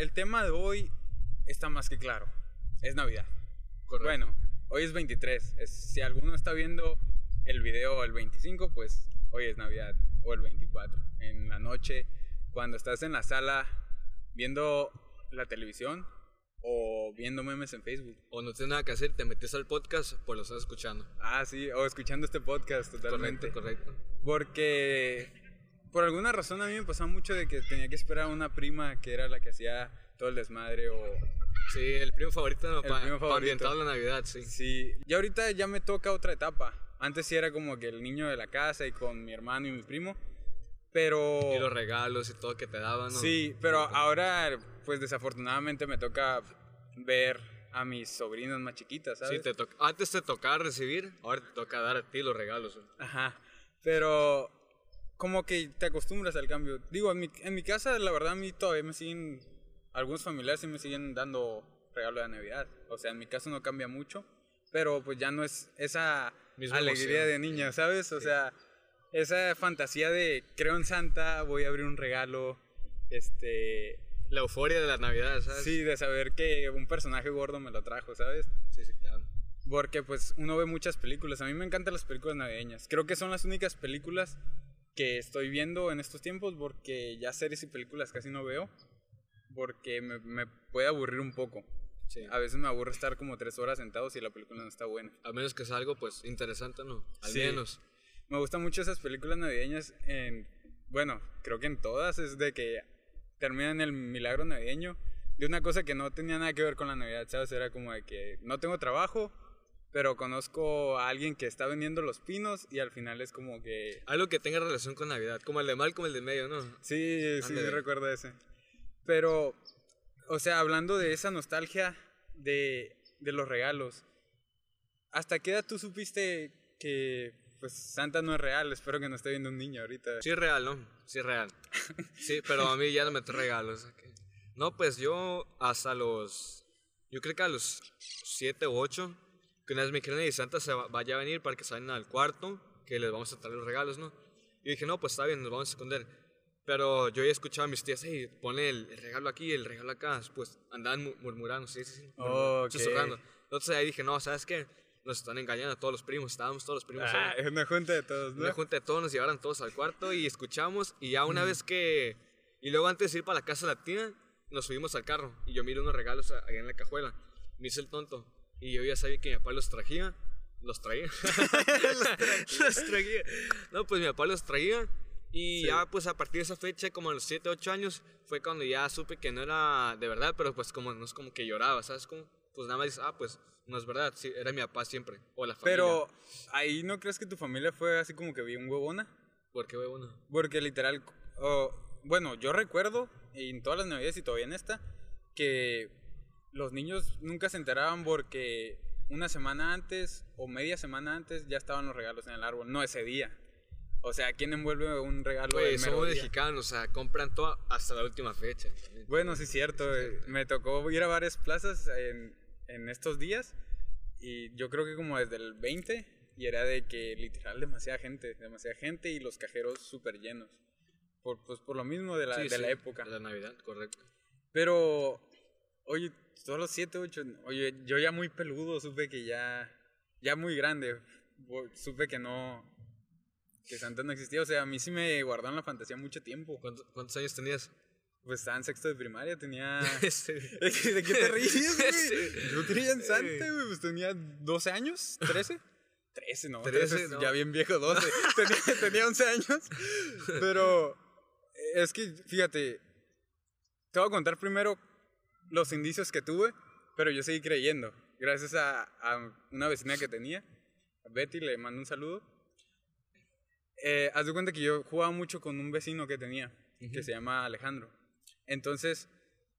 el tema de hoy está más que claro. Es Navidad. Correcto. Bueno, hoy es 23. Es- si alguno está viendo el video el 25, pues hoy es Navidad. O el 24. En la noche, cuando estás en la sala viendo la televisión o viendo memes en Facebook. O no tienes nada que hacer, te metes al podcast, pues lo estás escuchando. Ah, sí, o escuchando este podcast totalmente. Correcto, correcto. Porque por alguna razón a mí me pasaba mucho de que tenía que esperar a una prima que era la que hacía todo el desmadre o Sí, el primo favorito El para primo favorito. la Navidad, sí. Sí, y ahorita ya me toca otra etapa. Antes sí era como que el niño de la casa y con mi hermano y mi primo. Pero... Y los regalos y todo que te daban, ¿no? Sí, pero ahora pues desafortunadamente me toca ver a mis sobrinos más chiquitas, ¿sabes? Sí, te antes te tocaba recibir, ahora te toca dar a ti los regalos. Ajá. Pero como que te acostumbras al cambio. Digo, en mi, en mi casa la verdad a mí todavía me siguen... Algunos familiares sí me siguen dando regalo de Navidad. O sea, en mi caso no cambia mucho. Pero pues ya no es esa Misma alegría emoción. de niño, ¿sabes? O sea, esa fantasía de creo en Santa, voy a abrir un regalo. Este... La euforia de la Navidad, ¿sabes? Sí, de saber que un personaje gordo me lo trajo, ¿sabes? sí, sí, claro. Porque pues uno ve muchas películas. A mí me encantan las películas navideñas. Creo que son las únicas películas que estoy viendo en estos tiempos porque ya series y películas casi no veo. Porque me, me puede aburrir un poco. Sí. A veces me aburre estar como tres horas sentado si la película no está buena. A menos que sea algo, pues, interesante, ¿no? Al Sí. menos. Me gustan mucho esas películas navideñas en... Bueno, creo que en todas es de que terminan el milagro navideño de una cosa que no tenía nada que ver con la Navidad, ¿sabes? Era como de que no tengo trabajo, pero conozco a alguien que está vendiendo los pinos y al final es como que... Algo que tenga relación con Navidad, como el de mal, como el de medio, ¿no? Sí, sí, recuerdo ese. Pero, o sea, hablando de esa nostalgia de, de los regalos, ¿hasta qué edad tú supiste que pues Santa no es real? Espero que no esté viendo un niño ahorita. Sí es real, ¿no? Sí es real. Sí, pero a mí ya no me trae regalos. No, pues yo hasta los... Yo creo que a los 7 u 8, que una vez me dijeron, y Santa se va- vaya a venir para que salgan al cuarto, que les vamos a traer los regalos, ¿no? Y dije, no, pues está bien, nos vamos a esconder. Pero yo ya escuchaba a mis tías, hey, ponle el, el regalo aquí, el regalo acá. Pues andaban mu- murmurando, sí, sí, sí. murmurando, Ok. susurrando. Entonces ahí dije, no, ¿sabes qué? Nos están engañando a todos los primos, estábamos todos los primos ahí. Ah, es una junta de todos, ¿no? Una junta de todos, nos llevaron todos al cuarto y escuchamos. Y ya una vez que. Y luego antes de ir para la casa de la tía, nos subimos al carro. Y yo miré unos regalos a- ahí en la cajuela. Me hice el tonto. Y yo ya sabía que mi papá los traía. Los traía. los, los traía. No, pues mi papá los traía. Y Sí. ya, pues a partir de esa fecha, como a los 7, 8 años, fue cuando ya supe que no era de verdad, pero pues como no es como que lloraba, ¿sabes? Como, pues nada más dices, ah, pues no es verdad, sí, era mi papá siempre. O la familia. Pero ahí no crees que tu familia fue así como que bien huevona? ¿Por qué, bueno? Porque literal, oh, bueno, yo recuerdo en todas las navidades y todavía en esta, que los niños nunca se enteraban porque una semana antes o media semana antes ya estaban los regalos en el árbol, no ese día. O sea, ¿quién envuelve un regalo mero somos día? mexicanos, o sea, compran todo hasta la última fecha. Bueno, sí cierto. eh, Me tocó ir a varias plazas en, en estos días y yo creo que como desde el 20 y era de que literal demasiada gente, demasiada gente y los cajeros súper llenos. Por, pues por lo mismo de la, Sí, de sí, la época. de La Navidad, correcto. Pero, oye, solo 7, 8, oye, yo ya muy peludo supe que ya, ya muy grande, supe que no, que Santa no existía. O sea, a mí sí me guardaron la fantasía mucho tiempo. ¿Cuánto- ¿Cuántos años tenías? Pues estaba en sexto de primaria, tenía... ¿De qué de qué te ríes, güey? Sí. Yo creía en Santa, güey. Pues tenía 12 años, 13. 13, no, 13, 13, no. ya bien viejo, 12. tenía, tenía 11 años. Pero es que, fíjate, te voy a contar primero los indicios que tuve, pero yo seguí creyendo. Gracias a, a una vecina que tenía, a Betty, le mando un saludo. Eh, haz de cuenta que yo jugaba mucho con un vecino que tenía, que se llama Alejandro. Entonces,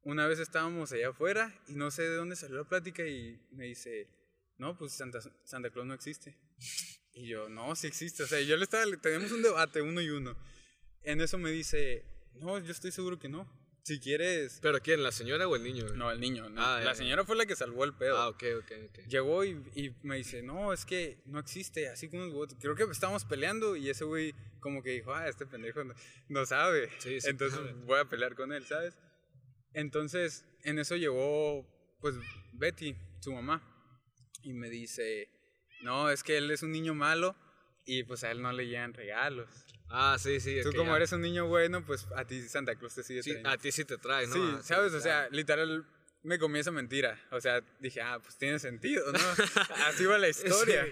una vez estábamos allá afuera y no sé de dónde salió la plática y me dice, no, pues Santa, Santa Claus no existe. Y yo, no, sí existe. O sea, yo le estaba, tenemos un debate uno y uno. En eso me dice, no, yo estoy seguro que no. Si quieres... ¿Pero quién, la señora o el niño? güey? No, el niño. no. Ah, la señora fue la que salvó el pedo. Ah, ok, ok, ok. Llegó y, y me dice, no, es que no existe, así como. Creo que estábamos peleando y ese güey como que dijo, ah, este pendejo no, no sabe. Sí, sí, Entonces sabe. voy a pelear con él, ¿sabes? Entonces, en eso llegó, pues, Betty, su mamá, y me dice, no, es que él es un niño malo y pues a él no le llegan regalos. Ah, sí, sí. Tú como ya. eres un niño bueno, pues a ti Santa Claus te sigue Sí, trayendo. a ti sí te trae, ¿no? Sí, Ah, ¿sabes? O sea, literal, me comí esa mentira. O sea, dije, ah, pues tiene sentido, ¿no? Así va la historia.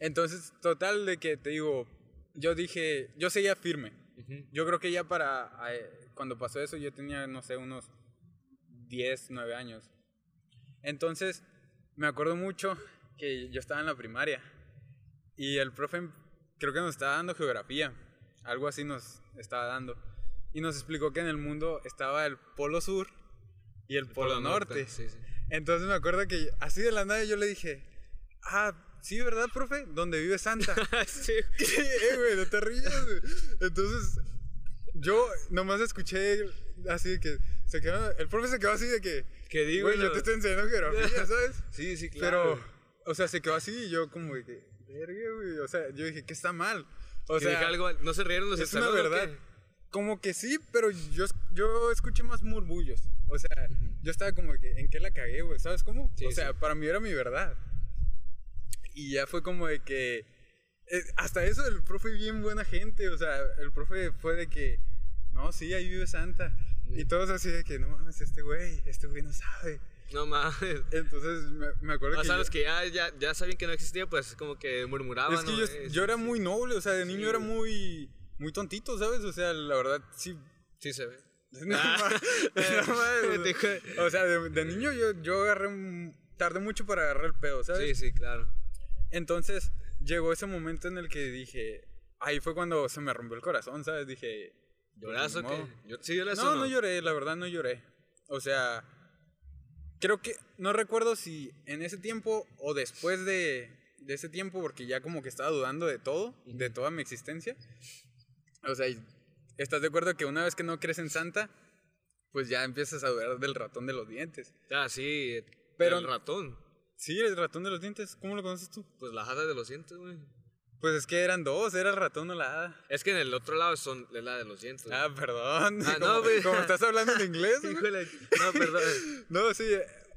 Entonces, total, de que te digo, yo dije, yo seguía firme. Ujú. Yo creo que ya para, eh, cuando pasó eso, yo tenía, no sé, unos 10, 9 años. Entonces, me acuerdo mucho que yo estaba en la primaria y el profe creo que nos estaba dando geografía, algo así nos estaba dando. Y nos explicó que en el mundo estaba el polo sur y el, polo, norte. Sí, sí. Entonces me acuerdo que así de la nada yo le dije, ah, sí, ¿verdad, profe? Donde vive Santa. sí. eh, güey, no te rías. Entonces, yo nomás escuché así de que se quedó, el profe se quedó así de que, Que digo, güey, yo te estoy enseñando geografía, ¿sabes? Sí, sí, claro. Pero, o sea, se quedó así y yo como de que, verga, güey, o sea, yo dije, ¿qué está mal? O sea, algo, ¿no se rieron los es una verdad. Como que sí, pero yo, yo escuché más murmullos. O sea, yo estaba como que, ¿en qué la cagué, güey? ¿Sabes cómo? Sí, o sea, sí. para mí era mi verdad. Y ya fue como de que, eh, hasta eso el profe bien buena gente. O sea, el profe fue de que, no, sí, ahí vive Santa. Y todos así de que, no mames, este güey, este güey no sabe. No mames. Entonces me, me acuerdo O que... sea, yo- los que ya, ya, ya sabían que no existía, pues como que murmuraban. es que ¿no? yo, Eh, yo sí, era sí. muy noble, o sea, de niño Sí, era güey. muy, muy tontito, ¿sabes? O sea, la verdad, sí, Sí se ve. No, ma- no o sea, de, de niño yo, yo agarré tardé mucho para agarrar el pedo, Sí, ¿sabes? sí, claro. Entonces llegó ese momento en el que dije, ahí fue cuando se me rompió el corazón, ¿sabes? Dije, ¿Lloras o ni qué? Yo- Sí, lloras no, o no lloré, la verdad no lloré. O sea, creo que, no recuerdo si en ese tiempo o después de, de ese tiempo, porque ya como que estaba dudando de todo, de toda mi existencia. O sea, ¿estás de acuerdo que una vez que no crees en Santa, pues ya empiezas a dudar del ratón de los dientes? Ah, sí. Pero- El ratón. Sí, el ratón de los dientes, ¿cómo lo conoces tú? Pues la jada de los dientes, güey. Pues es que eran dos, era el ratón o la hada. Es que en el otro lado son es la de los dientes. Ah, perdón. Ah, no, güey. como estás hablando en inglés. Híjole. No, perdón. No, sí.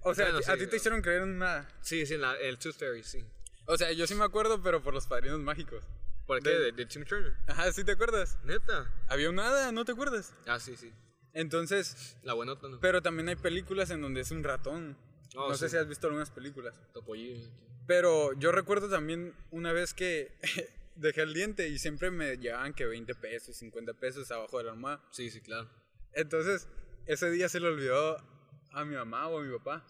O sea, Bueno, a ti- a sí, ti te hicieron creer en una... Sí, sí, en la, el Tooth Fairy, sí. O sea, yo sí me acuerdo, pero por los padrinos mágicos. ¿Por qué? De- De, Tim Turner. Ajá, ¿sí te acuerdas? Neta. Había una hada, ¿no te acuerdas? Ah, sí, sí. Entonces, La buenota, ¿no? pero también hay películas en donde es un ratón. Oh, no sé sí. si has visto algunas películas. Topollillo. Pero yo recuerdo también una vez que dejé el diente y siempre me llevaban que 20 pesos, 50 pesos abajo de la almohada. Sí, sí, claro. Entonces, ese día se le olvidó a mi mamá o a mi papá.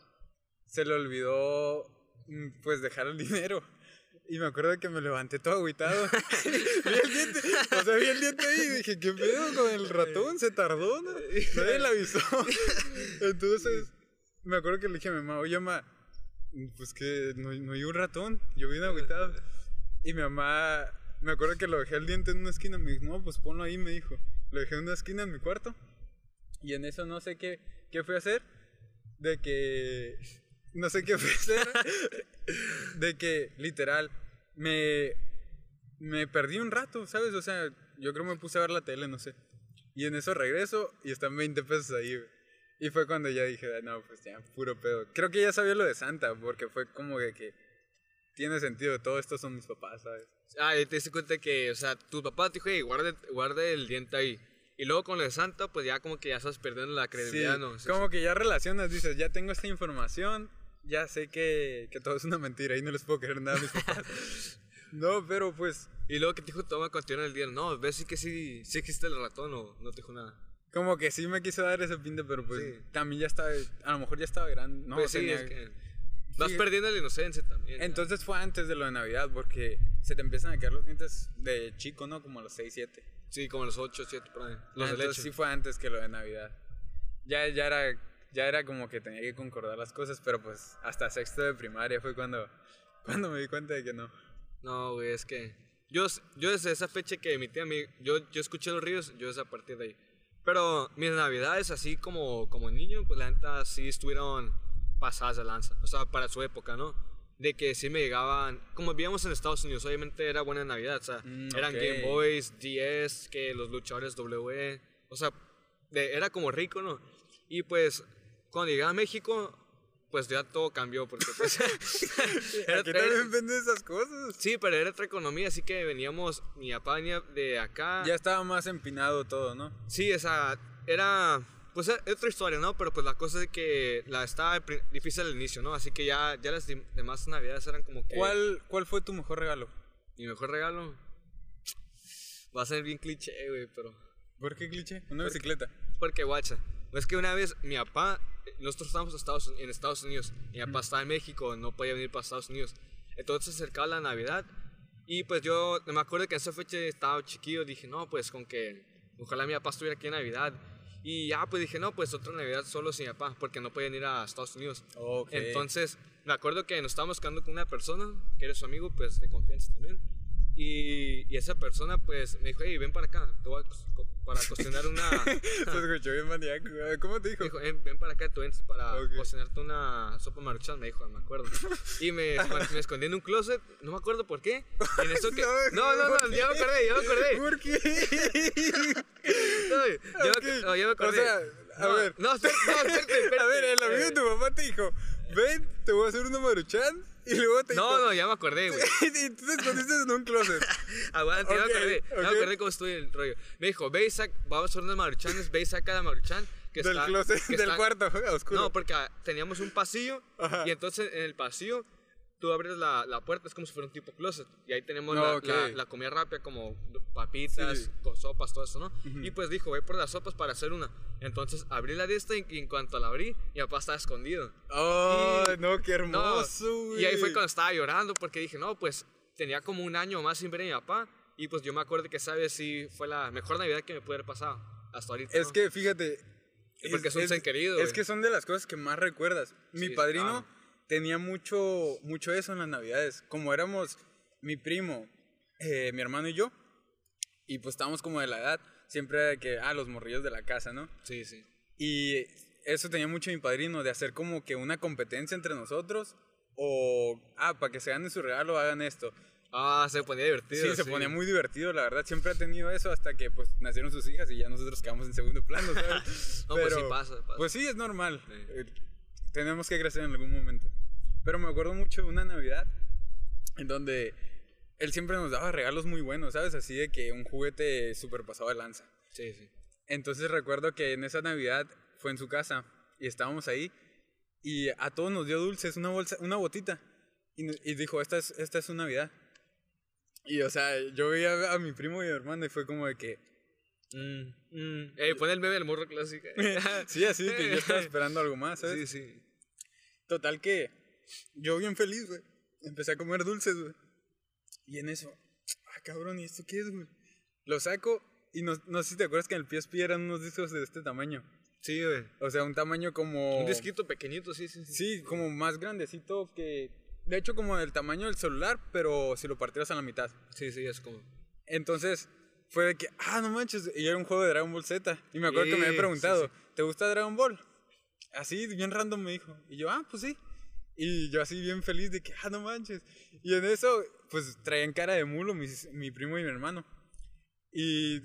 Se le olvidó, mm, pues, dejar el dinero. Y me acuerdo que me levanté todo agüitado. vi el diente, o sea, vi el diente ahí y dije, ¿qué pedo con el ratón? Se tardó, ¿no? Nadie le avisó. Entonces, me acuerdo que le dije a mi mamá, oye, mamá, pues que no, no hay un ratón. Yo vine agüitado. Y mi mamá, me acuerdo que lo dejé el diente en una esquina. Me dijo, no, pues ponlo ahí, me dijo. Lo dejé en una esquina en mi cuarto. Y en eso no sé qué, qué fui a hacer. De que. No sé qué fui a hacer. de que, literal, me. Me perdí un rato, ¿sabes? O sea, yo creo que me puse a ver la tele, no sé. Y en eso regreso y están 20 pesos ahí, güey. Y fue cuando ya dije, "Ah, no, pues ya, puro pedo. Creo que ya sabía lo de Santa, porque fue como de que tiene sentido, todo esto son mis papás, ¿sabes? Ah, y te diste cuenta que, o sea, tu papá te dijo, hey, guarde, guarde el diente ahí. Y luego con lo de Santa, pues ya como que ya estás perdiendo la Sí, credibilidad, ¿no? Sí, como que ya relacionas, dices, ya tengo esta información, ya sé que, que todo es una mentira y no les puedo creer nada a mis papás. no, pero pues, Y luego que te dijo, toma, continúa el día. No, ves sí que sí, sí existe el ratón o no te dijo nada. Como que sí me quiso dar ese pinte, pero pues Sí. también ya estaba, a lo mejor ya estaba grande, no pues sí, tenía- es que vas Sí. perdiendo la inocencia también. ¿no? Entonces fue antes de lo de Navidad, porque se te empiezan a caer los dientes de chico, ¿no? Como a los 6, 7. Sí, como los 8, 7 por ahí. Los de Entonces sí fue antes que lo de Navidad. Ya, ya, era, ya era como que tenía que concordar las cosas, pero pues hasta sexto de primaria fue cuando, cuando me di cuenta de que no. No, güey, es que yo, yo desde esa fecha que mi tía me, yo, yo escuché los ríos, yo es a partir de ahí. Pero mis navidades así como, como niño, pues la neta sí estuvieron pasadas de lanza. O sea, para su época, ¿no? De que sí me llegaban, como vivíamos en Estados Unidos, obviamente era buena Navidad, o sea, Mm, eran ok. Game Boys, DS, que los luchadores W, o sea, de- era como rico, ¿no? Y pues, cuando llegué a México, pues ya todo cambió, porque pues... era- Aquí también venden esas cosas. sí, pero era otra economía, así que veníamos, mi papá venía de acá. Ya estaba más empinado todo, ¿no? Sí, esa era pues era otra historia, ¿no? Pero pues la cosa es que la estaba difícil al inicio, ¿no? Así que ya ya las demás navidades eran como que ¿Cuál, ¿Cuál fue tu mejor regalo? mi mejor regalo. Va a ser bien cliché, güey, pero ¿Por qué cliché? Una bicicleta. porque guacha, es que una vez mi papá nosotros estábamos en Estados, en Estados Unidos, mi papá estaba en México, no podía venir para Estados Unidos. Entonces se acercaba la Navidad y pues yo me acuerdo que en esa fecha estaba chiquillo, dije, "No, pues con que ojalá mi papá estuviera aquí en Navidad." Y ya pues dije, "No, pues otra Navidad solo sin mi papá porque no podían ir a Estados Unidos." Ok. Entonces, me acuerdo que nos estábamos quedando con una persona que era su amigo, pues de confianza también. Y, y esa persona, pues me dijo, hey, ven para acá, te voy a para cocinar una. Se escuchó bien maníaco. ¿Cómo te dijo? Me dijo, "Eh, ven para acá, tú ven para Ok. cocinarte una sopa maruchan, me dijo, me acuerdo. Y me, me escondí en un closet, no me acuerdo por qué. Y en eso que. No, no, ¿por no, ya me acordé, ya me acordé. ¿Por qué? No, ya, me, no, ya me O acordé. sea, a No, ver. No, espérate, no, espérate, espérate. A ver, el amigo de tu papá te dijo, ven, te voy a hacer una maruchan. Y luego te No, no, ya me acordé, güey. y tú te escondiste en un closet. Aguante, ya me acordé. Ya me acordé cómo estoy el rollo. Me dijo, ve y saca, vamos a hacer unas maruchanes, ve y saca la maruchan. Que del está, closet, que del está- cuarto, oscuro. No, porque ah, teníamos un pasillo Ajá. y entonces en el pasillo tú abres la, la puerta, es como si fuera un tipo closet. Y ahí tenemos No, la, ok. la- la comida rápida como papitas, Sí. sopas, todo eso, ¿no? Y pues dijo, voy por las sopas para hacer una. Entonces abrí la de esta y, y en cuanto la abrí, mi papá estaba escondido. Oh, Y- no, qué No, hermoso, güey. y ahí fue cuando estaba llorando porque dije, no, pues tenía como un año más sin ver a mi papá. Y pues yo me acuerdo que esa vez sí fue la mejor Navidad que me pude haber pasado. Hasta ahorita. Es ¿no? que, fíjate. Y porque es un ser querido, Es güey. que son de las cosas que más recuerdas. Mi Sí, padrino claro. Tenía mucho, mucho eso en las navidades. Como éramos mi primo, eh, mi hermano y yo, y pues estábamos como de la edad, siempre que, ah, los morrillos de la casa, ¿no? Sí, sí. Y eso tenía mucho mi padrino, de hacer como que una competencia entre nosotros, o, ah, para que se ganen su regalo, hagan esto. Ah, se ponía divertido. Sí, se ponía muy divertido, la verdad. Siempre ha tenido eso hasta que pues nacieron sus hijas y ya nosotros quedamos en segundo plano, ¿sabes? No, pues sí pasa, pasa. Pues sí, es normal. Sí. Eh, tenemos que crecer en algún momento. Pero me acuerdo mucho de una Navidad en donde él siempre nos daba regalos muy buenos, ¿sabes? Así de que un juguete súper pasado de lanza. Sí, sí. Entonces recuerdo que en esa Navidad fue en su casa y estábamos ahí y a todos nos dio dulces, una bolsa, una botita. Y, dijo, esta es, esta es su Navidad. Y o sea, yo vi a, mi primo y a mi hermano y fue como de que, Mm, mm. Ey, pon el meme del morro clásico. sí, así que yo estaba esperando algo más, ¿sabes? Sí, sí. Total que yo bien feliz, güey. Empecé a comer dulces, güey. Y en eso, ah, cabrón, ¿y esto qué es, güey? Lo saco y no, no sé si te acuerdas que en el PSP eran unos discos de este tamaño. Sí, güey. O sea, un tamaño como... Un disquito pequeñito, sí, sí, sí. Sí, como más grandecito que... De hecho, como del tamaño del celular, pero si lo partieras a la mitad. Sí, sí, es como. Entonces, fue de que, ah, no manches, y era un juego de Dragon Ball Z. Y me acuerdo que me había preguntado, sí, ¿te gusta Dragon Ball? Así, bien random me dijo. Y yo, ah, pues sí. Y yo así bien feliz de que, ah, no manches. Y en eso, pues traían cara de mulo mis- mi primo y mi hermano. Y,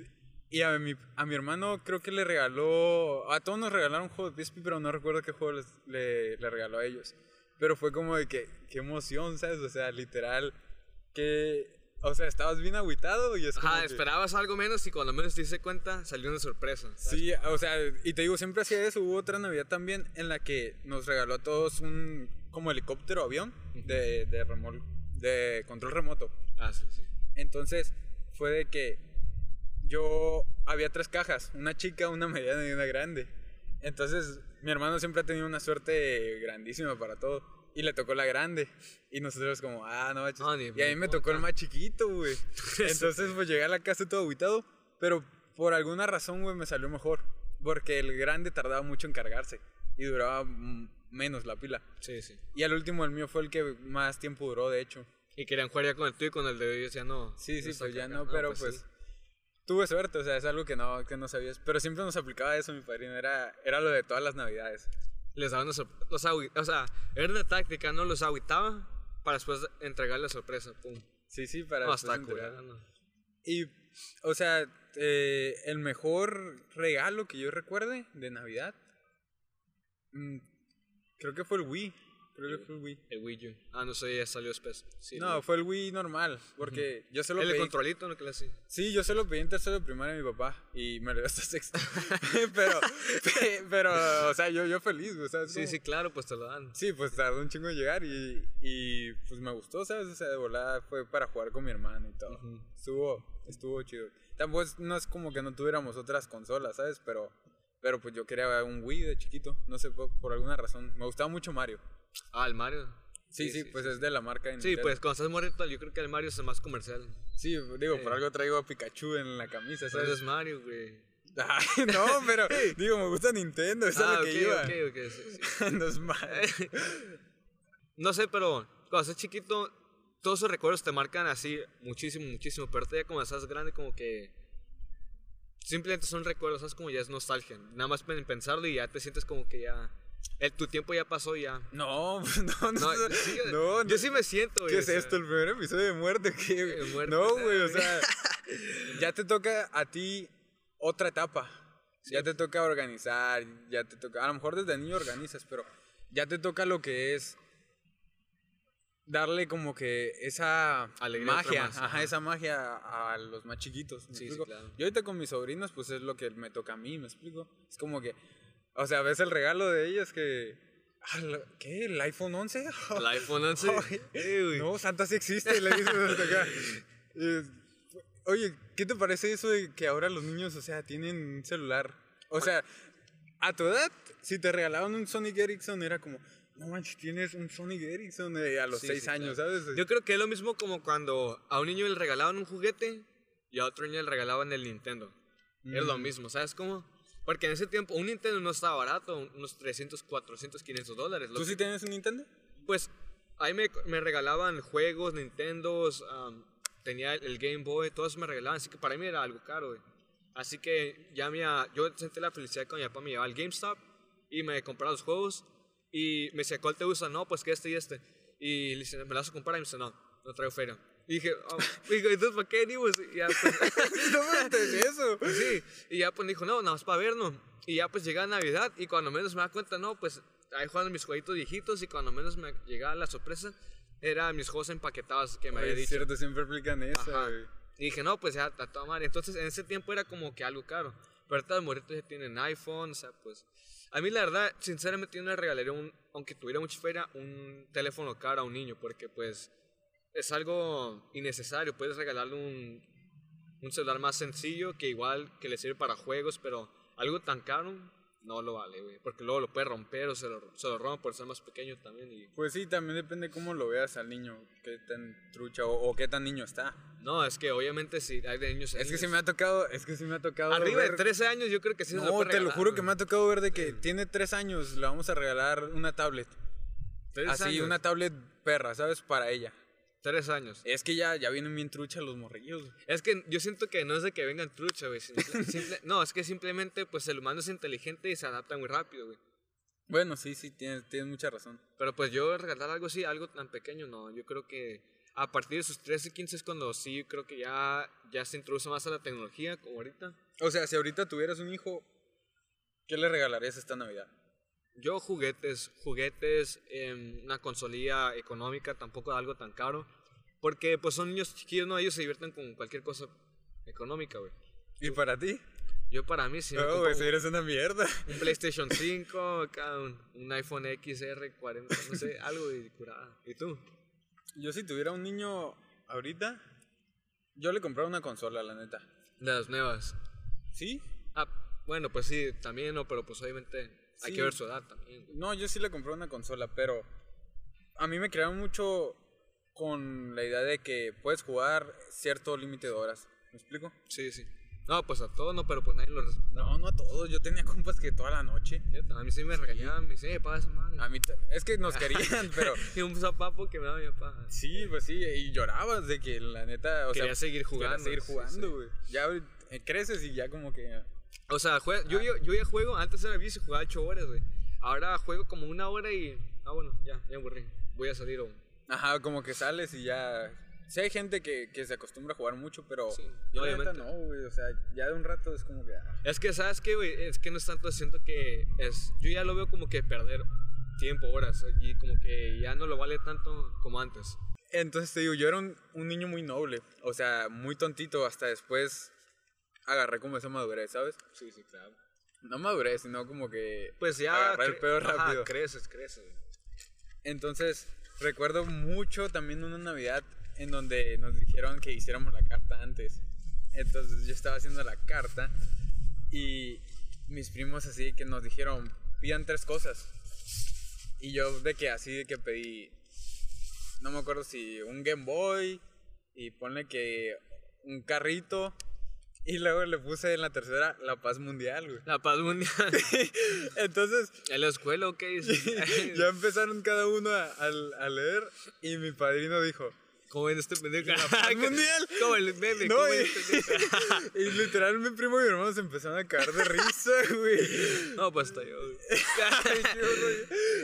y a, mi, a mi hermano creo que le regaló, a todos nos regalaron un juego de PSP, pero no recuerdo qué juego le, le regaló a ellos. Pero fue como de que, qué emoción, ¿sabes? O sea, literal, que, o sea, estabas bien agüitado y es Ajá, que- esperabas algo menos y cuando menos te diste cuenta salió una sorpresa. ¿sabes? Sí, o sea, y te digo, siempre hacía eso. Hubo otra Navidad también en la que nos regaló a todos un como helicóptero avión de, de, remol- de control remoto. Ah, sí, sí. Entonces fue de que yo había tres cajas, una chica, una mediana y una grande. Entonces mi hermano siempre ha tenido una suerte grandísima para todo. Y le tocó la grande. Y nosotros como, ah, no. No, Y a mí me tocó el más chiquito, güey. Entonces pues llegué a la casa todo aguitado. Pero por alguna razón, güey, me salió mejor. Porque el grande tardaba mucho en cargarse. Y duraba menos la pila. Sí, sí. Y al último el mío fue el que más tiempo duró, de hecho. Y querían jugar ya con el tuyo y con el de ellos ya no. Sí, sí, pues ya cargando. no, pero pues, sí. tuve suerte, o sea, es algo que no, que no sabías. Pero siempre nos aplicaba eso, mi padrino, era, era lo de todas las navidades. Les daban una sorpresa. Los agui- O sea, era una táctica, ¿no? Los agüitaba para después entregarle la sorpresa. Pum. Sí, sí, para No, entregar. curado, ¿no? Y, o sea, eh, el mejor regalo que yo recuerde de Navidad, Mm, creo que fue el Wii. Creo que fue el Wii. El Wii U. Ah, no sé, ya salió. Sí, No, fue el Wii normal. Porque yo se lo el pedí. controlito, ¿no? Que le hacía. Sí, yo se lo pedí en tercero de primaria a mi papá y me lo dio hasta sexto. pero, pe- pero, o sea, yo, yo feliz, o sea, Sí, como- sí, claro, pues te lo dan. Sí, pues tardó un chingo en llegar y, y pues me gustó, ¿sabes? O sea, de volada fue para jugar con mi hermano y todo. Estuvo, estuvo chido. Tampoco es, no es como que no tuviéramos otras consolas, ¿sabes? Pero, pero pues yo quería un Wii de chiquito, no sé, por, por alguna razón. Me gustaba mucho Mario. Ah, el Mario. Sí, sí, pues es de la marca de Sí, pues cuando estás morrito, yo creo que el Mario es el más comercial. Sí, digo, por algo traigo a Pikachu en la camisa, Pero ¿sabes? es Mario, güey. Ay, no, pero digo, me gusta Nintendo, eso ah, es lo que iba. sí, sí. no es. No sé, pero cuando estás chiquito, todos esos recuerdos te marcan así muchísimo, muchísimo. Pero ya como estás grande, como que simplemente son recuerdos, ¿sabes? Como ya es nostalgia. Nada más en pensarlo y ya te sientes como que ya. El, tu tiempo ya pasó ya. No, no, no. No, No, sí, no, yo sí me siento, güey. ¿Qué o es sea, esto? ¿El primer episodio de muerte? ¿Qué? Muerte. No, güey, o sea, ya te toca a ti otra etapa. Ya te toca organizar, ya te toca, a lo mejor desde niño organizas, pero ya te toca lo que es darle como que esa Alegría magia, más, ajá, esa magia a los más chiquitos. ¿me Sí, sí, claro. Yo ahorita con mis sobrinos, pues es lo que me toca a mí, ¿me explico? Es como que, o sea, ves el regalo de ellos que, ah, ¿qué? ¿El iPhone 11? El iPhone 11. Ay, Eh, güey. no, Santa sí existe, le dices hasta acá. Eh, Oye, ¿qué te parece eso de que ahora los niños, o sea, tienen un celular? O sea, a tu edad, si te regalaban un Sonic Ericsson, era como, no manches, tienes un Sonic Ericsson eh, a los Sí, seis sí, años, claro. ¿sabes? Yo creo que es lo mismo como cuando a un niño le regalaban un juguete y a otro niño le regalaban el Nintendo. Es lo Mm. mismo, ¿sabes cómo? Porque en ese tiempo un Nintendo no estaba barato, unos 300, 400, 500 dólares. ¿Tú que- sí tienes un Nintendo? Pues ahí me, me regalaban juegos, Nintendos, am, tenía el, el Game Boy, todo eso me regalaban, así que para mí era algo caro, güey. Así que ya me, yo sentí la felicidad cuando mi papá me llevaba al GameStop y me compraba los juegos y me decía, ¿cuál te gusta? No, pues que este y este. Y le dice, ¿me lo vas a comprar? Y me dice, no, no traigo feria. Y dije, oh, digo, entonces, ¿para qué venimos? Y ya, pues, no me eso. pues sí, y ya pues dijo, no, nada más para vernos. Y ya pues llegaba Navidad y cuando menos me da cuenta, no, pues ahí jugando mis jueguitos viejitos y cuando menos me llegaba la sorpresa, eran mis juegos empaquetados que me había Es dicho. cierto, siempre aplican eso. Y dije, no, pues ya, a toda madre. Entonces en ese tiempo era como que algo caro. Pero ahorita los morritos ya tienen iPhone, o sea, pues... A mí la verdad, sinceramente yo no le regalaría un, aunque tuviera mucha feria, un teléfono caro a un niño, porque pues es algo innecesario. Puedes regalarle un, un celular más sencillo que igual que le sirve para juegos, pero algo tan caro no lo vale, güey. Porque luego lo puede romper o se lo, se lo roban por ser más pequeño también. Y, Pues sí, también depende cómo lo veas al niño, qué tan trucha o, o qué tan niño está. no, es que obviamente si hay de niños... Es que niños. sí me ha tocado, es que sí me ha tocado Arriba de ver- 13 años yo creo que sí se lo No, puede te lo regalar, juro güey. que me ha tocado ver de que tiene tres años, le vamos a regalar una tablet. Así, años. una tablet perra, ¿sabes? Para ella. Tres años. Es que ya, ya vienen bien truchas los morrillos. güey. Es que yo siento que no es de que vengan trucha, güey. simple- no, es que simplemente, pues el humano es inteligente y se adapta muy rápido, güey. Bueno, sí, sí, tienes, tienes mucha razón. Pero pues yo regalar algo así, algo tan pequeño, no. Yo creo que a partir de sus 13 y 15 es cuando sí, creo que ya, ya se introduce más a la tecnología, como ahorita. O sea, si ahorita tuvieras un hijo, ¿qué le regalarías esta Navidad? Yo juguetes, juguetes, em, una consolilla económica, tampoco algo tan caro. Porque pues son niños chiquillos, ¿no? Ellos se divierten con cualquier cosa económica, güey. ¿Y para ti? Yo para mí sí me No, güey, si eres una mierda. un PlayStation 5, acá un, un iPhone XR 40, no sé, algo de curada. ¿Y tú? Yo si tuviera un niño ahorita, yo le comprara una consola, la neta. De las nuevas. ¿Sí? Ah, bueno, pues sí, también, no, pero pues obviamente hay que ver su edad también. güey. No, yo sí le compré una consola, pero a mí me crearon mucho con la idea de que puedes jugar cierto límite de horas. ¿Me explico? Sí, sí. No, pues a todos no, pero pues nadie lo No, no a todos. Yo tenía compas que toda la noche. A mí sí me regañaban, me dicen, paga esa madre. A mí es que nos querían, pero Y un zapapo que me daba mi papá. sí, pues sí, y llorabas de que la neta, o Quería sea, seguir jugando. seguir jugando, sí. güey. Ya eh, creces y ya como que O sea, jue- yo, yo, yo ya juego, antes era bici, jugaba 8 horas, güey. Ahora juego como una hora y. Ah, bueno, ya, ya aburrí. Voy a salir o. ajá, como que sales y ya sí hay gente que, que se acostumbra a jugar mucho, pero Sí, yo la neta obviamente. no, güey. O sea, ya de un rato es como que. ah. Es que, ¿sabes qué, güey? Es que no es tanto, siento que es... Yo ya lo veo como que perder tiempo, horas, y como que ya no lo vale tanto como antes. Entonces te digo, yo era un, un niño muy noble. O sea, muy tontito. Hasta después agarré como esa madurez, ¿sabes? Sí, sí, claro. No madurez, sino como que. Pues ya... Agarrar el pedo ajá, rápido. creces, creces, güey. Entonces, recuerdo mucho también una Navidad en donde nos dijeron que hiciéramos la carta antes. Entonces yo estaba haciendo la carta y mis primos así que nos dijeron, pidan tres cosas. Y yo de que así de que pedí, no me acuerdo si un Game Boy y ponle que un carrito. Y luego le puse en la tercera la paz mundial, güey. La paz mundial. Entonces, ¿En la escuela o qué? ya empezaron cada uno a, a- a leer y mi padrino dijo, ¿Cómo ven este pendejo? La paz mundial. Como el meme, No, ¿cómo y, este y literal mi primo y mi hermano se empezaron a caer de risa, güey. No, pues hasta yo, güey.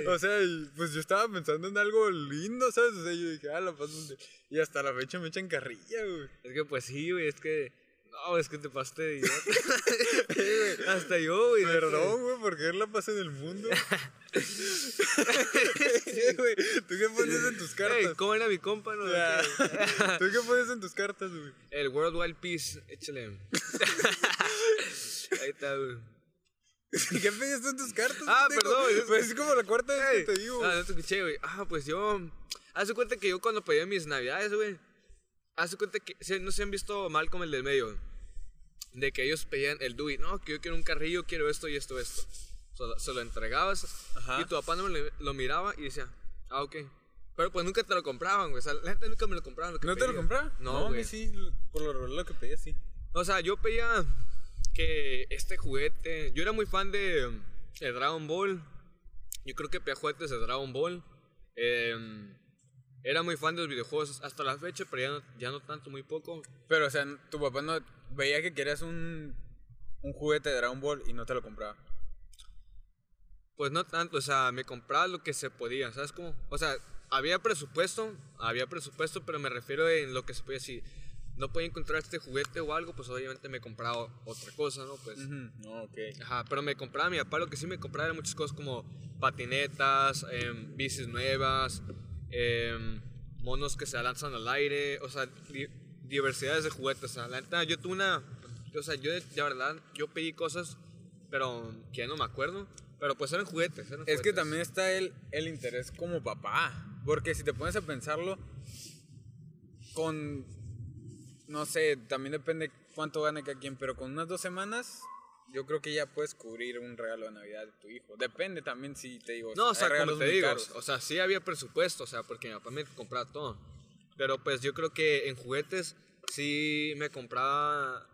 O sea, y, pues yo estaba pensando en algo lindo, ¿sabes? O sea, yo dije, ah, la paz mundial. Y hasta la fecha me echan carrilla, güey. Es que pues sí, güey, es que... No, es que te pasaste de idiota. Hasta yo, güey. Perdón, güey, porque es la paz en el mundo. Sí, güey. ¿Tú qué pones en tus cartas? ¿cómo era mi compa? No? ¿Tú qué pones en tus cartas, güey? El World Wide Peace, échale. Ahí está, güey. ¿Qué pediste en tus cartas? Ah, perdón, es- Pues es como la cuarta vez que te digo. Ah, güey. no te escuché, güey. Ah, pues yo. Haz cuenta que yo cuando pedí mis navidades, güey. Haz cuenta que. No se han visto mal como el del medio. De que ellos pedían el Dewey. No, que yo quiero un carrillo, quiero esto y esto, esto. Se lo, se lo entregabas. Ajá. Y tu papá no me lo, lo miraba y decía, ah, ok. Pero pues nunca te lo compraban, güey. O sea, la gente nunca me lo compraban. Lo que ¿No te lo pedía. compraba? No, a mí güey. sí, por lo lo que pedía sí. O sea, yo pedía que este juguete. Yo era muy fan de, de Dragon Ball. Yo creo que pedía juguetes de Dragon Ball. Em, era muy fan de los videojuegos hasta la fecha, pero ya no, ya no tanto, muy poco. Pero, o sea, tu papá no veía que querías un, un juguete de Dragon Ball y no te lo compraba. Pues no tanto, o sea, me compraba lo que se podía, ¿sabes cómo? O sea, había presupuesto, había presupuesto, pero me refiero en lo que se podía. Si no podía encontrar este juguete o algo, pues obviamente me compraba otra cosa, ¿no? Pues. No, ok. Ajá, pero me compraba mi papá, lo que sí me compraba eran muchas cosas como patinetas, em, bicis nuevas, em, monos que se lanzan al aire, o sea, di- diversidades de juguetes. O sea, la neta, yo tuve una, o sea, yo de, de verdad, yo pedí cosas, pero que ya no me acuerdo, pero pues eran juguetes. eran Es que también está el, el interés como papá. Porque si te pones a pensarlo, con. No sé, también depende cuánto gane cada quien, pero con unas dos semanas, yo creo que ya puedes cubrir un regalo de Navidad de tu hijo. Depende también si te digo. No, o sea, como te digo, o sea, sí había presupuesto, o sea, porque mi papá me compraba todo. Pero pues yo creo que en juguetes sí me compraba.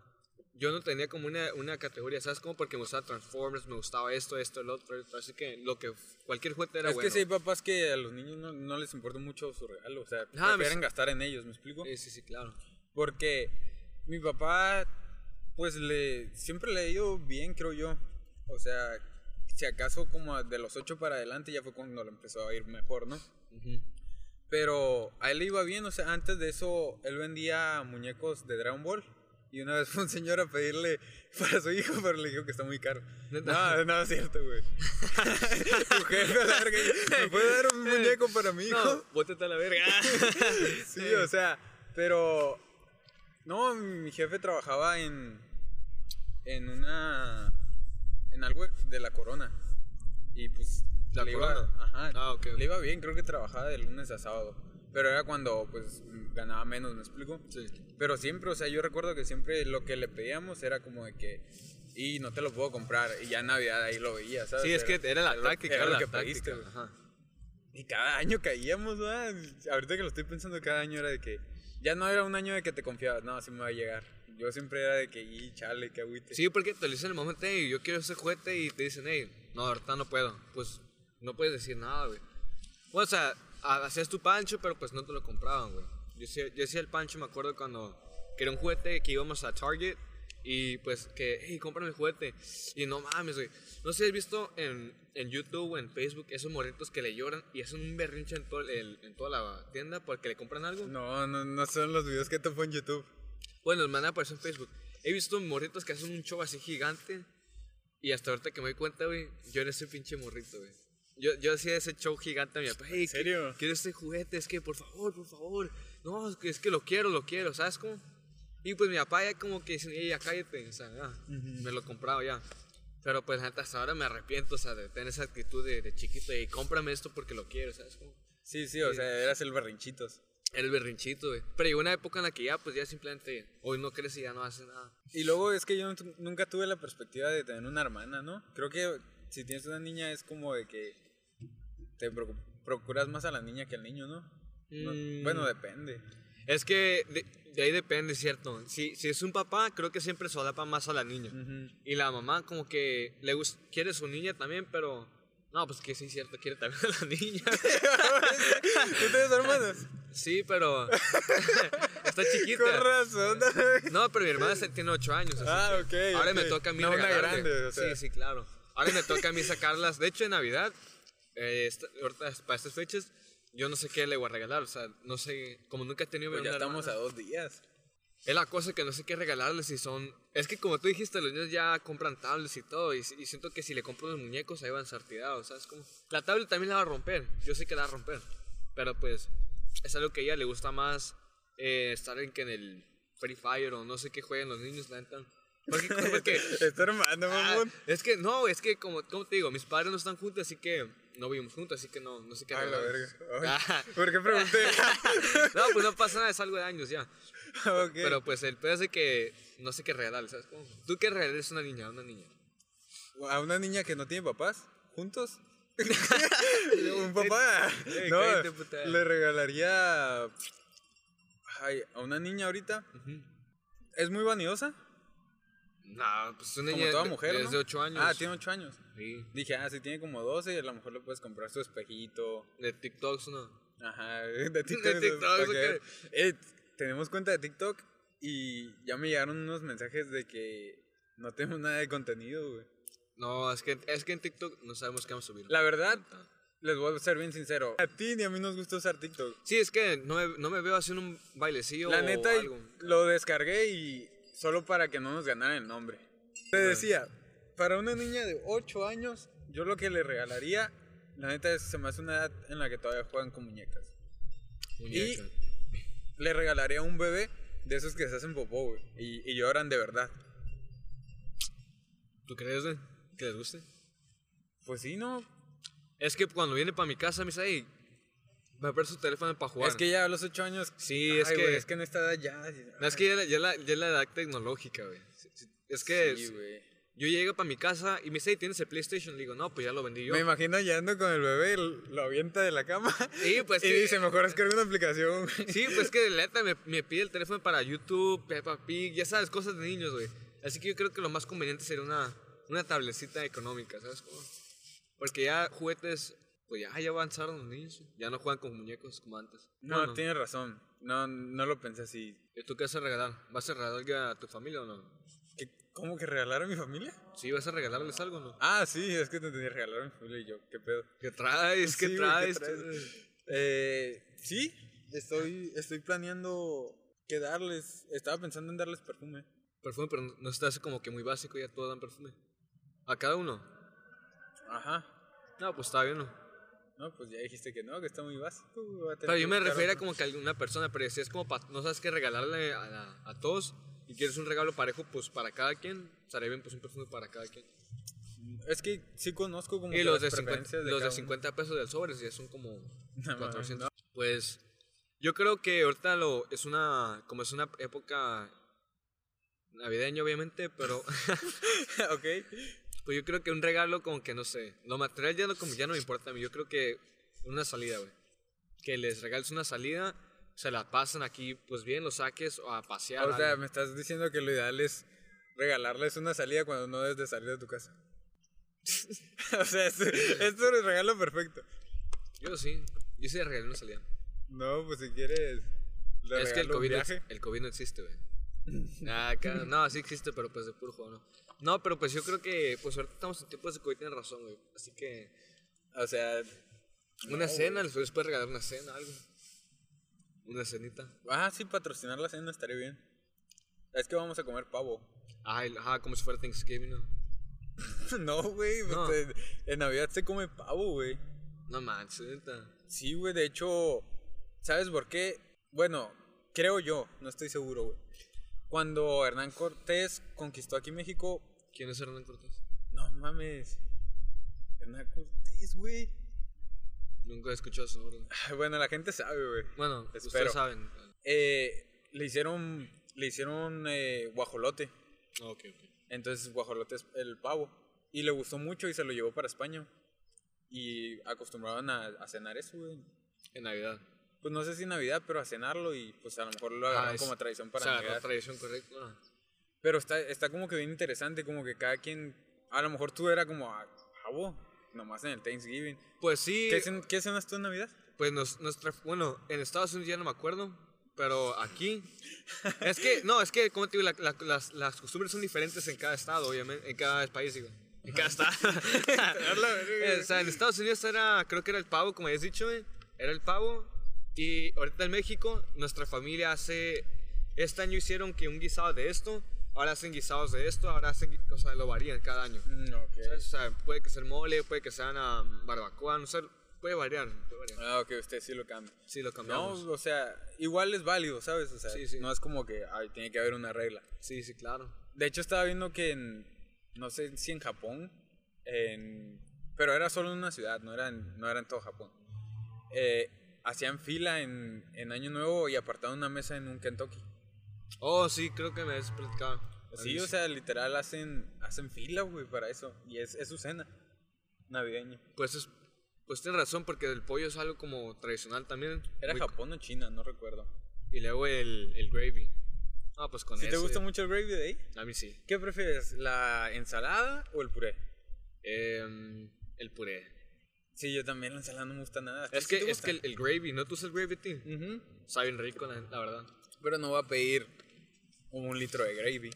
Yo no tenía como una, una categoría, ¿sabes? Como porque me gustaba Transformers, me gustaba esto, esto, el otro. Así que lo que cualquier juguete era es bueno. que sí papás que a los niños no, no les importa mucho su regalo, o sea, Ah, prefieren gastar en ellos, ¿me explico? Sí, sí, sí, claro. Porque mi papá, pues le siempre le ha ido bien, creo yo. O sea, si acaso como de los ocho para adelante ya fue cuando le empezó a ir mejor, ¿no? Pero a él le iba bien, o sea, antes de eso él vendía muñecos de Dragon Ball. Y una vez fue un señor a pedirle para su hijo, pero le dijo que está muy caro. No, no es cierto, güey. Tu jefe, a la verga, ¿me puede dar un muñeco para mi hijo? No, bótate a la verga. Sí, o sea, pero. No, mi jefe trabajaba en. En una. En algo de la corona. Y pues. ¿La le Corona? Iba, ajá. Ah, ok, ok. Le iba bien, creo que trabajaba de lunes a sábado. Pero era cuando, pues, ganaba menos, ¿me explico? Sí. Pero siempre, o sea, yo recuerdo que siempre lo que le pedíamos era como de que. Y no te lo puedo comprar. Y ya en Navidad ahí lo veía, ¿sabes? Sí, es que era la táctica. Era Era lo la que pediste. Y cada año caíamos, ¿verdad? Ahorita que lo estoy pensando, cada año era de que. Ya no era un año de que te confiabas, no, así me va a llegar. Yo siempre era de que, y chale, que agüite. Sí, porque te lo dicen en el momento, hey, yo quiero ese juguete y te dicen, hey, no, ahorita no puedo. Pues no puedes decir nada, güey. O sea, ha- hacías tu pancho, pero pues no te lo compraban, güey. Yo hacía, yo hacía el pancho, me acuerdo cuando que era un juguete que íbamos a Target Y pues que, hey, cómprame el juguete. Y no mames, güey. No sé si has visto en, en YouTube o en Facebook esos morritos que le lloran y hacen un berrinche en, todo el- en toda la tienda porque le compran algo. No, no, no son los videos que topo en YouTube. Bueno, me han aparecido en Facebook. He visto morritos que hacen un show así gigante. Y hasta ahorita que me doy cuenta, güey, yo era ese pinche morrito, güey. Yo, yo hacía ese show gigante a mi papá. Hey, ¿En serio? Quiero este juguete, es que por favor, por favor. No, es que, lo quiero, lo quiero, ¿sabes cómo? Y pues mi papá ya como que dice, "Ey, ya cállate, o sea, ya, me lo compraba ya. Pero pues hasta ahora me arrepiento, o sea, de tener esa actitud de, de chiquito y cómprame esto porque lo quiero, ¿sabes cómo? Sí, sí, o sea, eras el berrinchitos. Era el berrinchito, güey. Pero llegó una época en la que ya, pues ya simplemente, hoy no crece y ya no hace nada. Y luego es que yo nu- nunca tuve la perspectiva de tener una hermana, ¿no? Creo que si tienes una niña es como de que te procuras más a la niña que al niño, ¿no? No- Mm. Bueno, depende. Es que de, de ahí depende, ¿cierto? Si, si es un papá, creo que siempre solapa más a la niña. Y la mamá como que le gus- quiere su niña también, pero... No, pues que sí, cierto, quiere también a la niña. ¿Tú tienes hermanas? Sí, pero... está chiquita. Con razón. No, pero mi hermana tiene 8 años. Ah, ok, Ahora ok. me toca a mí No, una grande, o sea. Sí, sí, claro. Ahora me toca a mí sacarlas. De hecho, en Navidad, eh, esta- ahorita, para estas fechas, yo no sé qué le voy a regalar. O sea, no sé, como nunca he tenido Pues ya una estamos hermana, a dos días. Es la cosa que no sé qué regalarles si son... Es que como tú dijiste, los niños ya compran tablets y todo. Y, y siento que si le compro los muñecos, ahí van tirados, ¿sabes? Como, la tablet también la va a romper. Yo sé que la va a romper. Pero pues, es algo que a ella le gusta más eh, estar en que en el Free Fire o no sé qué jueguen los niños, la neta. Porque, porque Es tu hermano, ah, es que no, es que como, como te digo, mis padres no están juntos, así que no vivimos juntos, así que no, no sé qué Ay, la regalarles. verga. Ay, Ah. ¿Por qué pregunté? No, pues no pasa nada, es algo de años ya. Ok. Pero pues el pedo es de que no sé qué regalarle, ¿sabes cómo? ¿Tú qué regales a una niña, a una niña? ¿A una niña que no tiene papás? ¿Juntos? ¿Un papá? Ey, no, le regalaría... Ay, a una niña ahorita. ¿Es muy vanidosa? No, pues una Como niña toda mujer, es ¿no? de 8 años. Ah, tiene 8 años. Sí. Dije, ah, si tiene como 12, a lo mejor le puedes comprar su espejito. De TikToks, ¿no? Ajá, de TikTok. De TikTok, para ¿eso que- Eh, tenemos cuenta de TikTok y ya me llegaron unos mensajes de que no tenemos nada de contenido, güey. No, es que, es que en TikTok no sabemos qué vamos a subir. La verdad, les voy a ser bien sincero. A ti ni a mí nos gusta usar TikTok. Sí, es que no me, no me veo haciendo un bailecillo La o neta, algo. lo descargué y solo para que no nos ganaran el nombre. Te decía, para una niña de 8 años, yo lo que le regalaría, la neta, es, se me hace una edad en la que todavía juegan con muñecas. Muñeca. Le regalaría a un bebé de esos que se hacen popó, güey, y, y lloran de verdad. ¿Tú crees, güey? ¿Que les guste? Pues sí, ¿no? Es que cuando viene para mi casa me dice, hey, va a ver su teléfono para jugar. Es que ya a los 8 años... Sí, es ay, que- güey, es que en esta edad ya... No, es que ya, ya, la, ya la edad tecnológica, güey. Es que Sí, es- yo llego para mi casa y me dice, "Hey, ¿tienes el PlayStation? Le digo, no, pues ya lo vendí yo. Me imagino llegando con el bebé, lo avienta de la cama Sí, pues y que- dice, mejor descarga una aplicación. güey". Sí, pues que la neta me, me pide el teléfono para YouTube, Peppa Pig, ya sabes, cosas de niños, güey. Así que yo creo que lo más conveniente sería una, una tablecita económica, ¿sabes cómo? Porque ya juguetes, pues ya, ya avanzaron los niños. Ya no juegan con muñecos como antes. No, Bueno, tienes razón. No, no lo pensé así. ¿y ¿Tú qué vas a regalar? ¿Vas a regalar a tu familia o no? ¿Qué- ¿Cómo que regalar a mi familia? Sí, vas a regalarles algo no? Ah, sí, es que te tenía que regalar a mi familia y yo, ¿qué pedo? ¿Qué traes? ¿Qué Sí, traes? traes? Eh, sí, estoy, estoy planeando qué darles. Estaba pensando en darles perfume. Perfume, pero no- no te hace como que muy básico, ya todos dan perfume. ¿A cada uno? Ajá. No, pues está bien, ¿no? No, pues ya dijiste que no, que está muy básico. Pero yo me buscar refiero a otro. como que a alguna persona, pero si es como pa- no sabes qué regalarle a, la- a todos y quieres un regalo parejo, pues para cada quien, estaría bien pues un perfume para cada quien. Es que sí conozco como Y los las de 50, preferencias de los de cada uno. 50 pesos del sobre ya son como No mames, 400. Pues yo creo que ahorita lo es una como es una época navideña obviamente, pero ok. Pues yo creo que un regalo como que no sé, lo material ya no como ya no me importa a mí, yo creo que una salida, güey. Que les regales una salida, se la pasan aquí pues bien, lo saques o a pasear. O sea, algo. me estás diciendo que lo ideal es regalarles una salida cuando no debes de salir de tu casa. o sea, es, es tu regalo perfecto. Yo sí, yo sí le regalé una salida. No, pues si quieres. le es que el COVID, el COVID no existe, güey. Ah, no, sí existe, pero pues de puro juego, ¿no? No, pero pues yo creo que, pues ahorita estamos en tiempos de COVID, tienes razón, güey. Así que, O sea, una cena, les puedes regalar una cena, algo. Una cenita. ah, sí, patrocinar la cena estaría bien. Es que vamos a comer pavo. Ay, ajá, como si fuera Thanksgiving, ¿no? no, güey, No. pues, en- en Navidad se come pavo, güey. No manches, neta. Sí, güey, de hecho, ¿sabes por qué? Bueno, creo yo, no estoy seguro, güey. Cuando Hernán Cortés conquistó aquí México, ¿Quién es Hernán Cortés? no mames. Hernán Cortés, güey. Nunca he escuchado su nombre. Ay, Bueno, la gente sabe, güey. Bueno, Espero. ustedes saben. Eh, le hicieron, le hicieron eh, guajolote. Ah, ok, ok. Entonces, guajolote es el pavo. Y le gustó mucho y se lo llevó para España. Y acostumbraban a, a cenar eso, güey. En Navidad. Pues no sé si Navidad, pero a cenarlo y pues a lo mejor lo Ah, agarraron es- como tradición para o sea, la Navidad. tradición correcta. Ah. Pero está, está como que bien interesante, como que cada quien, a lo mejor tú era como a pavo, nomás en el Thanksgiving. Pues sí, ¿Qué, cen- qué cenas tú en Navidad? pues nos- nuestra, bueno, en Estados Unidos ya no me acuerdo, pero aquí, es que, no, es que, como te digo, la- la- las, las costumbres son diferentes en cada estado, obviamente, en cada país, digo, en cada estado. Eh, o sea, en Estados Unidos era, creo que era el pavo, como habías dicho, güey, era el pavo, y ahorita en México, nuestra familia hace, este año hicieron que un guisado de esto, ahora hacen guisados de esto, ahora hacen, o sea, lo varían cada año. Mm, ok. ¿Sabes? O sea, puede que sea mole, puede que sean um, barbacoa, no sé, puede variar, puede variar. Ah, ok, usted sí lo cambia. Sí, lo No, cambiamos. o sea, igual es válido, ¿sabes? O sea, Sí, sí. no es como que ay, tiene que haber una regla. Sí, sí, claro. De hecho, estaba viendo que en, no sé si en Japón, en, pero era solo en una ciudad, no era en, no era en todo Japón. Eh, hacían fila en, en Año Nuevo y apartaban una mesa en un Kentucky. Oh, sí, creo que me has platicado. Sí, o sea, literal hacen, hacen fila, güey, para eso. Y es, es su cena navideña. Pues, es, pues tienes razón, porque el pollo es algo como tradicional también. Era Muy- Japón o China, no recuerdo. Y luego el, el gravy. Ah, pues con ¿Si te eso. gusta mucho el gravy de ahí? A mí sí. ¿Qué prefieres, la ensalada o el puré? Em, el puré. Sí, yo también la ensalada no me gusta nada. ¿A ti Es sí que, te es que el, el gravy, ¿no tú usas el gravy, tío? Ujú. Sabe bien rico, la, la verdad. Pero no voy a pedir un litro de gravy.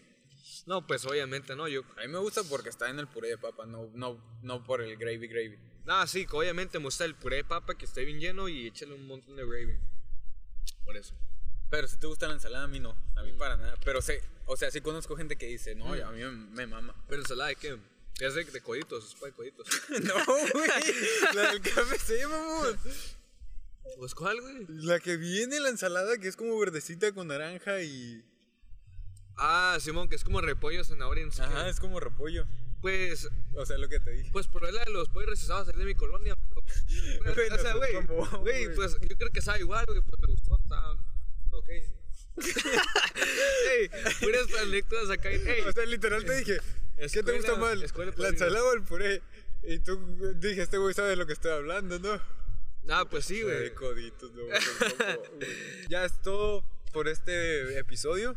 No, pues obviamente no, yo... A mí me gusta porque está en el puré de papa, no, no, no por el gravy gravy. Ah, sí, obviamente me gusta el puré de papa que esté bien lleno y échale un montón de gravy. Por eso. Pero si te gusta la ensalada, a mí no. A mí para nada. Pero sé, o sea, sí conozco gente que dice, no, a mí me, me mama. Pero ensalada de qué? Es de, de coditos, es para de coditos. no, güey. La del KFC, mamón. pues cuál, güey? La que viene la ensalada que es como verdecita con naranja y... Ah, Simón, que es como repollo, zanahoria, sé Ajá, es como repollo. Pues, O sea, lo que te dije. pues por la de los pollos recesados de mi colonia. pero- Bueno, o sea, pues, güey, como, güey, güey. pues yo creo que sabe igual, güey, pues me gustó, está, ok. Ey, puras anécdotas acá. Ey, O sea, literal te dije, ¿qué te Escuela- gusta escuela ¿La ensalada o el puré? Y tú dije, este güey sabe de lo que estoy hablando, ¿no? ah, pues sí, güey. Coditos, no, tampoco. Ya es todo por este episodio.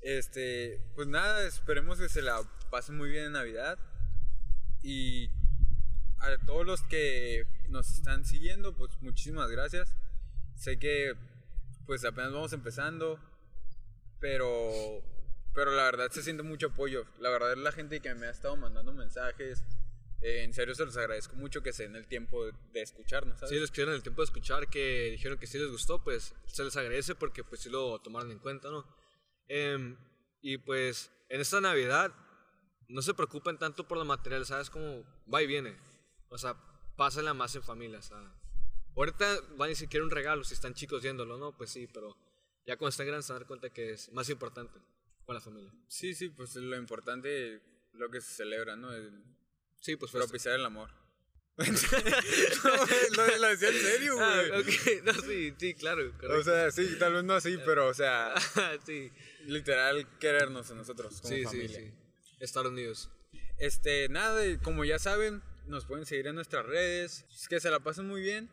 Este, pues nada, esperemos que se la pasen muy bien en Navidad. Y a todos los que nos están siguiendo, pues muchísimas gracias. Sé que pues apenas vamos empezando, pero pero la verdad se siente mucho apoyo. La verdad la gente que me ha estado mandando mensajes, eh, en serio se los agradezco mucho que se den el tiempo de, de escucharnos, ¿sabes? Sí, les que el tiempo de escuchar, que dijeron que sí les gustó, pues se les agradece porque pues sí lo tomaron en cuenta, ¿no? Em, y pues en esta Navidad no se preocupen tanto por lo material, ¿sabes? Como va y viene. O sea, pásenla más en familia. Ahorita van y si quieren un regalo, si están chicos viéndolo, ¿no? Pues sí, pero ya cuando estén grandes se dar cuenta que es más importante con la familia. Sí, sí, pues lo importante, lo que se celebra, ¿no? El Sí, pues fue propiciar el amor. no, lo, lo decía en serio, güey. Ah, ok, no, sí, sí, claro. O sea, sí, tal vez no así, pero, o sea, sí, literal querernos a nosotros como sí, sí, familia. sí. Estados Unidos. Este, nada, como ya saben, nos pueden seguir en nuestras redes. Que se la pasen muy bien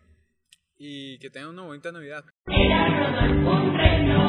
y que tengan una bonita Navidad. Era Rodolfo un reno.